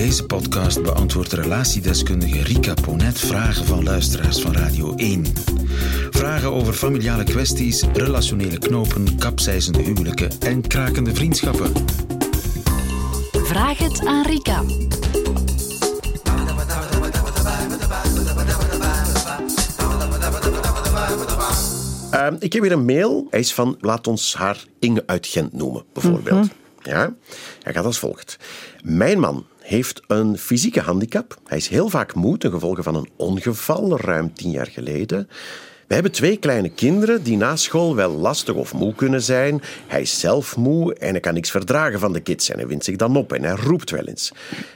deze podcast beantwoordt relatiedeskundige Rika Ponet vragen van luisteraars van Radio 1. Vragen over familiale kwesties, relationele knopen, kapseizende huwelijken en krakende vriendschappen. Vraag het aan Rika. Uh, ik heb hier een mail. Hij is van, laat ons haar Inge uit Gent noemen, bijvoorbeeld. Ja? Hij gaat als volgt. Mijn man heeft een fysieke handicap. Hij is heel vaak moe ten gevolge van een ongeval, ruim tien jaar geleden. We hebben twee kleine kinderen die na school wel lastig of moe kunnen zijn. Hij is zelf moe en hij kan niks verdragen van de kids en hij wint zich dan op en hij roept wel eens.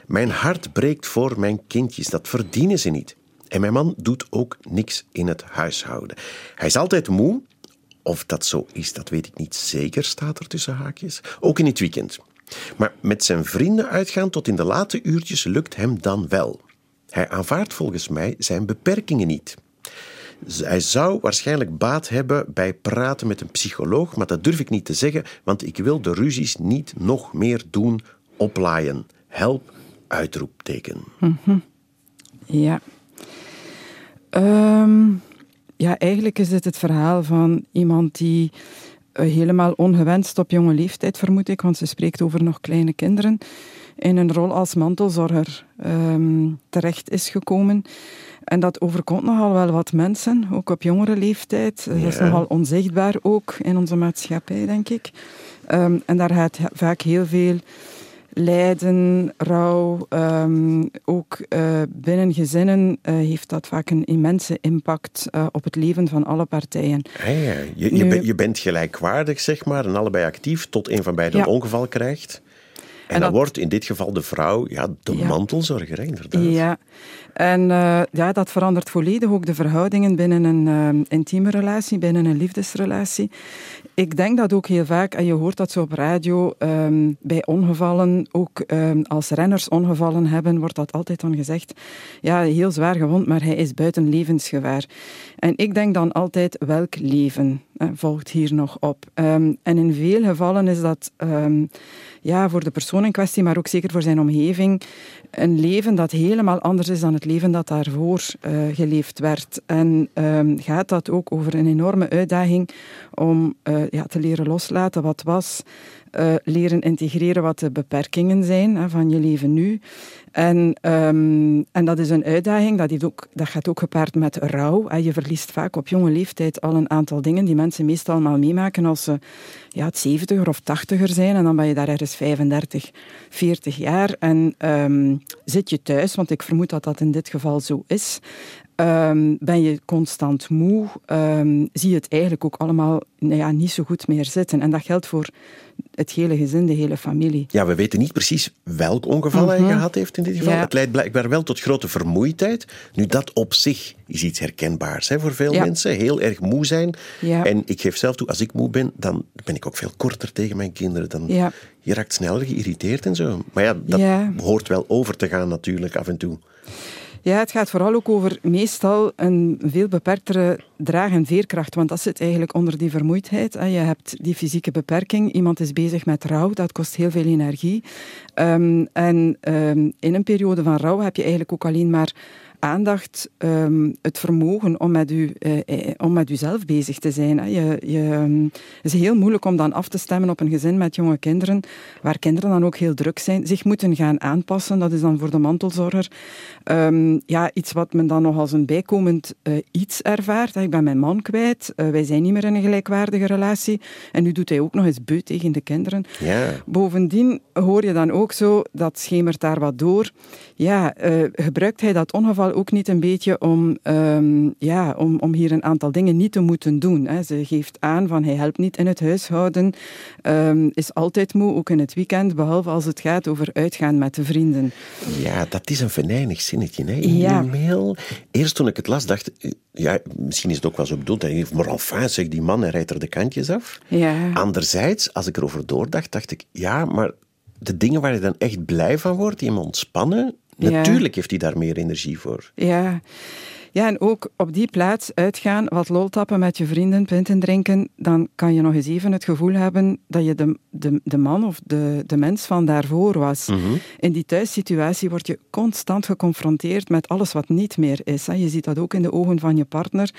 Mijn hart breekt voor mijn kindjes, dat verdienen ze niet. En mijn man doet ook niks in het huishouden. Hij is altijd moe. Of dat zo is, dat weet ik niet zeker, staat er tussen haakjes. Ook in het weekend. Maar met zijn vrienden uitgaan tot in de late uurtjes lukt hem dan wel. Hij aanvaardt volgens mij zijn beperkingen niet. Hij zou waarschijnlijk baat hebben bij praten met een psycholoog, maar dat durf ik niet te zeggen, want ik wil de ruzies niet nog meer doen oplaaien. Help, uitroepteken. Ja. Ehm, ja, eigenlijk is dit het verhaal van iemand die helemaal ongewenst op jonge leeftijd, vermoed ik, want ze spreekt over nog kleine kinderen, in een rol als mantelzorger ehm, terecht is gekomen. En dat overkomt nogal wel wat mensen, ook op jongere leeftijd. Dat is Ja. nogal onzichtbaar ook in onze maatschappij, denk ik. Ehm, en daar gaat vaak heel veel lijden, rouw, ehm, ook eh, binnen gezinnen eh, heeft dat vaak een immense impact eh, op het leven van alle partijen. Ja, je, je, Nu- ben- je bent gelijkwaardig, zeg maar, en allebei actief tot een van beiden Ja. een ongeval krijgt. En, En dan dat- wordt in dit geval de vrouw ja, de Ja. mantelzorger, hè, inderdaad. Ja, en eh, ja, dat verandert volledig ook de verhoudingen binnen een eh, intieme relatie, binnen een liefdesrelatie. Ik denk dat ook heel vaak, en je hoort dat zo op radio, ehm, bij ongevallen, ook ehm, als renners ongevallen hebben, wordt dat altijd dan gezegd, ja, heel zwaar gewond, maar hij is buiten levensgevaar. En ik denk dan altijd, welk leven volgt hier nog op? Ehm, en in veel gevallen is dat ehm, ja, voor de persoon in kwestie, maar ook zeker voor zijn omgeving, een leven dat helemaal anders is dan het leven dat daarvoor eh, geleefd werd. En ehm, gaat dat ook over een enorme uitdaging om eh, ja, te leren loslaten wat was, eh, leren integreren wat de beperkingen zijn hè, van je leven nu. En, ehm, en dat is een uitdaging, dat, heeft ook, dat gaat ook gepaard met rouw. hè. Je verliest vaak op jonge leeftijd al een aantal dingen die mensen meestal maar meemaken als ze ja, het 70er of 80er zijn. En dan ben je daar ergens 35, 40 jaar. En ehm, zit je thuis, want ik vermoed dat dat in dit geval zo is. Ehm, ben je constant moe, ehm, zie je het eigenlijk ook allemaal nou ja, niet zo goed meer zitten. En dat geldt voor het hele gezin, de hele familie. Ja, we weten niet precies welk ongeval hij gehad heeft in dit geval. Mhm. Ja. Het leidt blijkbaar wel tot grote vermoeidheid. Nu, dat op zich is iets herkenbaars hè, voor veel Ja. mensen. Heel erg moe zijn. Ja. En ik geef zelf toe, als ik moe ben, dan ben ik ook veel korter tegen mijn kinderen. Dan. Je raakt sneller geïrriteerd en zo. Maar ja, dat hoort wel over te gaan natuurlijk af en toe. Ja, het gaat vooral ook over meestal een veel beperktere draag- en veerkracht, want dat zit eigenlijk onder die vermoeidheid. Je hebt die fysieke beperking, iemand is bezig met rouw, dat kost heel veel energie. Ehm, en ehm, in een periode van rouw heb je eigenlijk ook alleen maar aandacht, ehm, het vermogen om met, u, eh, om met uzelf bezig te zijn. Je, het is heel moeilijk om dan af te stemmen op een gezin met jonge kinderen, waar kinderen dan ook heel druk zijn, zich moeten gaan aanpassen. Dat is dan voor de mantelzorger ja, iets wat men dan nog als een bijkomend eh, iets ervaart. Ben mijn man kwijt, eh, wij zijn niet meer in een gelijkwaardige relatie en nu doet hij ook nog eens beu tegen de kinderen. Ja. Bovendien hoor je dan ook zo, dat schemert daar wat door. Ja, eh, gebruikt hij dat ongeval ook niet een beetje om, ehm, ja, om, om hier een aantal dingen niet te moeten doen? Hè? Ze geeft aan van hij helpt niet in het huishouden, ehm, is altijd moe, ook in het weekend, behalve als het gaat over uitgaan met de vrienden. Ja, dat is een venijnig zinnetje hè, in Ja. mail. Eerst toen ik het las, dacht ik, ja, misschien is het ook wel zo bedoeld. hè, Maar enfin, zeg, die man, hij rijdt er de kantjes af. Ja. Anderzijds, als ik erover doordacht, dacht ik, ja, maar de dingen waar je dan echt blij van wordt, die hem ontspannen, Ja. natuurlijk heeft hij daar meer energie voor. Ja. Ja, en ook op die plaats uitgaan, wat lol tappen met je vrienden, pinten drinken, dan kan je nog eens even het gevoel hebben dat je de, de, de man of de, de mens van daarvoor was. Mhm. In die thuissituatie word je constant geconfronteerd met alles wat niet meer is. Je ziet dat ook in de ogen van je partner.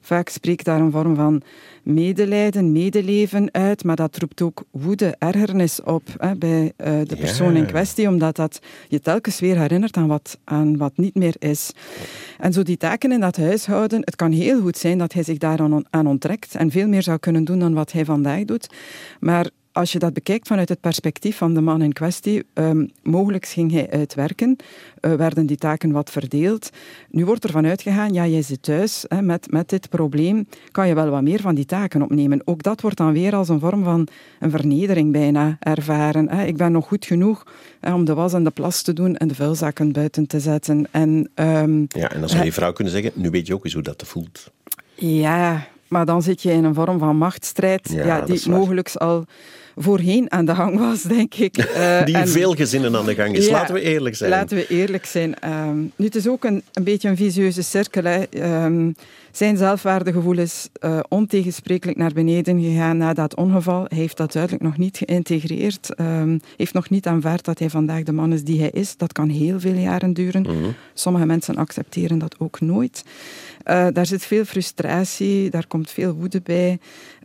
Vaak spreekt daar een vorm van medelijden, medeleven uit, maar dat roept ook woede, ergernis op hè, bij uh, de persoon in kwestie, omdat dat je telkens weer herinnert aan wat, aan wat niet meer is. En zo die in dat huishouden, het kan heel goed zijn dat hij zich daaraan aan onttrekt en veel meer zou kunnen doen dan wat hij vandaag doet. Maar als je dat bekijkt vanuit het perspectief van de man in kwestie, um, mogelijk ging hij uitwerken, uh, werden die taken wat verdeeld. Nu wordt er vanuit gegaan, ja, jij zit thuis hè, met, met dit probleem, kan je wel wat meer van die taken opnemen. Ook dat wordt dan weer als een vorm van een vernedering bijna ervaren. Hè. Ik ben nog goed genoeg hè, om de was en de plas te doen en de vuilzakken buiten te zetten. En, um, ja, en dan zou die vrouw kunnen zeggen, nu weet je ook eens hoe dat voelt. Ja, maar dan zit je in een vorm van machtsstrijd Ja, ja, dat die mogelijk al voorheen aan de gang was, denk ik. Eh, Die en- in veel gezinnen aan de gang is. Ja, Laten we eerlijk zijn. Laten we eerlijk zijn. Ehm, nu, het is ook een, een beetje een visieuze cirkel. Hè. Ehm, zijn zelfwaardegevoel is eh, ontegensprekelijk naar beneden gegaan na dat ongeval. Hij heeft dat duidelijk nog niet geïntegreerd. Ehm heeft nog niet aanvaard dat hij vandaag de man is die hij is. Dat kan heel veel jaren duren. Mhm. Sommige mensen accepteren dat ook nooit. Eh, daar zit veel frustratie, daar komt veel woede bij.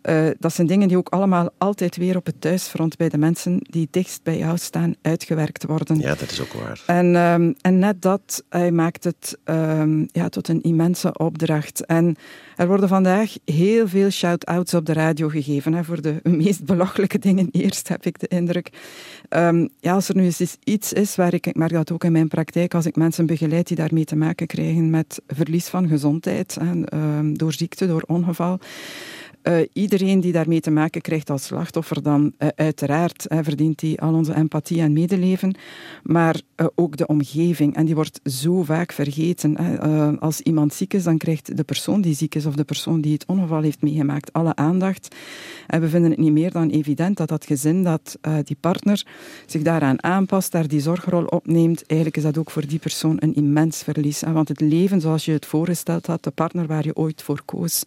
Eh, dat zijn dingen die ook allemaal altijd weer op het thuisfront bij de mensen die dichtst bij jou staan uitgewerkt worden. Ja, dat is ook waar. En, ehm, en net dat hij maakt het ehm, ja, tot een immense opdracht. En er worden vandaag heel veel shout-outs op de radio gegeven. Hè, voor de meest belachelijke dingen eerst, heb ik de indruk. Ehm, ja, als er nu eens iets is waar ik, ik merk dat ook in mijn praktijk, als ik mensen begeleid die daarmee te maken krijgen met verlies van gezondheid, ehm, door ziekte, door ongeval. Eh, iedereen die daarmee te maken krijgt als slachtoffer, dan eh, uiteraard verdient hij al onze empathie en medeleven. Maar eh, ook de omgeving. En die wordt zo vaak vergeten. Als iemand ziek is, dan krijgt de persoon die ziek is of de persoon die het ongeval heeft meegemaakt alle aandacht. En we vinden het niet meer dan evident dat dat gezin, dat die partner zich daaraan aanpast, daar die zorgrol opneemt. Eigenlijk is dat ook voor die persoon een immens verlies. Want het leven zoals je het voorgesteld had, de partner waar je ooit voor koos,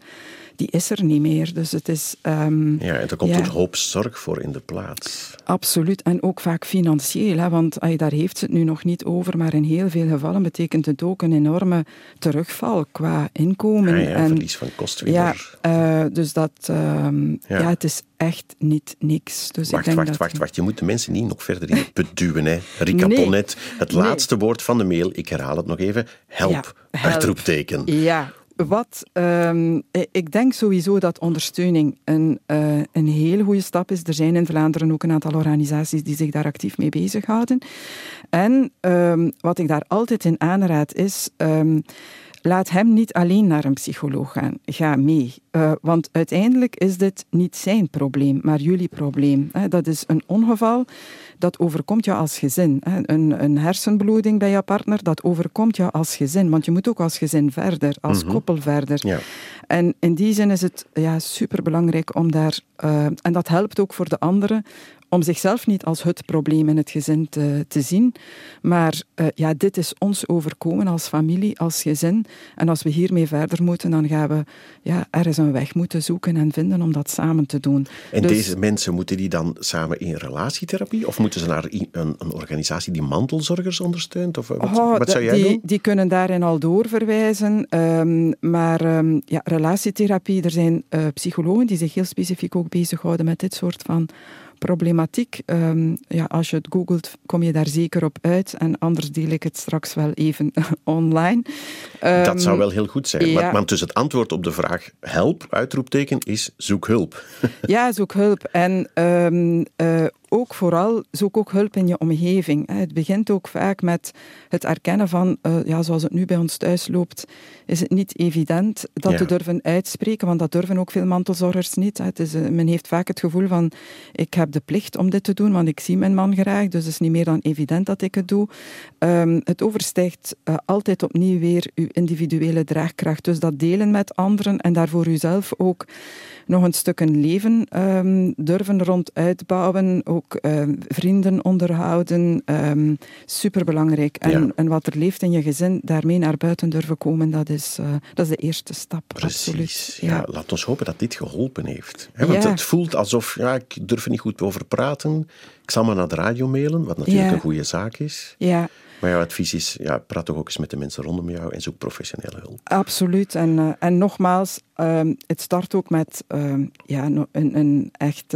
die is er niet meer. Dus het is... ehm, Ja, en er komt Ja. een hoop zorg voor in de plaats. Absoluut, en ook vaak financieel. Hè, want ay, daar heeft ze het nu nog niet over, maar in heel veel gevallen betekent het ook een enorme terugval qua inkomen. Ja, ja, en, verlies van kost weer. ja, eh, dus dat, ehm, Ja. ja. het is echt niet niks. Dus ik Wacht, denk wacht, dat, wacht, wacht. Je moet de mensen niet nog verder in de put duwen. Hè. Rika Nee. Het Nee. laatste woord van de mail. Ik herhaal het nog even. Help. Ja, help. Uitroepteken. Ja, wat, ehm, eh, ik denk sowieso dat ondersteuning een, eh, een hele goede stap is. Er zijn in Vlaanderen ook een aantal organisaties die zich daar actief mee bezighouden. En ehm, wat ik daar altijd in aanraad is. ehm, Laat hem niet alleen naar een psycholoog gaan. Ga mee. Eh, want uiteindelijk is dit niet zijn probleem, maar jullie probleem. Hè. Dat is een ongeval dat overkomt jou als gezin. Hè. Een, een hersenbloeding bij jouw partner, dat overkomt jou als gezin. Want je moet ook als gezin verder, als koppel verder. Ja. En in die zin is het ja, superbelangrijk om daar... eh, en dat helpt ook voor de anderen om zichzelf niet als het probleem in het gezin te, te zien. Maar eh, ja, dit is ons overkomen als familie, als gezin. En als we hiermee verder moeten, dan gaan we ja, ergens een weg moeten zoeken en vinden om dat samen te doen. En Dus- deze mensen, moeten die dan samen in relatietherapie? Of moeten ze naar een, een organisatie die mantelzorgers ondersteunt? Of eh, wat, Oh, wat zou jij die, doen? Die kunnen daarin al doorverwijzen. ehm, maar ehm, ja, relatietherapie, er zijn eh, psychologen die zich heel specifiek ook bezighouden met dit soort van problematiek. Ehm, ja, als je het googelt, kom je daar zeker op uit. En anders deel ik het straks wel even online. Dat Ehm, zou wel heel goed zijn. ja. Maar, maar dus het antwoord op de vraag help, uitroepteken, is zoek hulp. Ja, zoek hulp. En eh, ook vooral, zoek ook hulp in je omgeving. Het begint ook vaak met het erkennen van, eh, ja, zoals het nu bij ons thuis loopt, is het niet evident dat Ja. te durven uitspreken, want dat durven ook veel mantelzorgers niet. hè. Het is, eh, men heeft vaak het gevoel van, ik heb de plicht om dit te doen, want ik zie mijn man graag, dus het is niet meer dan evident dat ik het doe. Ehm, het overstijgt eh, altijd opnieuw weer uw individuele draagkracht. Dus dat delen met anderen en daarvoor uzelf ook nog een stuk een leven ehm, durven rond uitbouwen. Ook ehm, vrienden onderhouden. Um, superbelangrijk. En, en wat er leeft in je gezin, daarmee naar buiten durven komen, dat is, uh, dat is de eerste stap. Precies. Absoluut. Ja. Ja. laat ons hopen dat dit geholpen heeft. Want Ja. het voelt alsof, ja, ik durf er niet goed over praten. Ik zal maar naar de radio mailen, wat natuurlijk een goede zaak is. ja. Maar jouw advies is, ja, praat toch ook eens met de mensen rondom jou en zoek professionele hulp. Absoluut. En, eh, en nogmaals, ehm, het start ook met ja, een, een echt.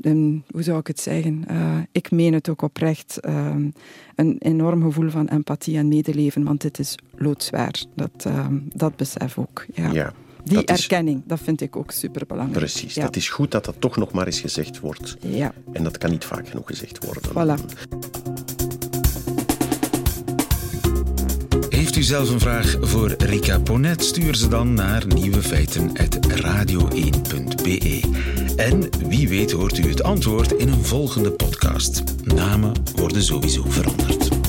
Een, hoe zou ik het zeggen? Eh, ik meen het ook oprecht. ehm, een enorm gevoel van empathie en medeleven, want dit is loodzwaar. Dat, ehm, dat besef ook. Ja. Ja, Die dat is- erkenning, dat vind ik ook superbelangrijk. precies. Ja. Dat is goed dat dat toch nog maar eens gezegd wordt. Ja, En dat kan niet vaak genoeg gezegd worden. voilà. Heeft u zelf een vraag voor Rika Ponet? Stuur ze dan naar nieuwefeiten.radio1.be. En wie weet hoort u het antwoord in een volgende podcast. Namen worden sowieso veranderd.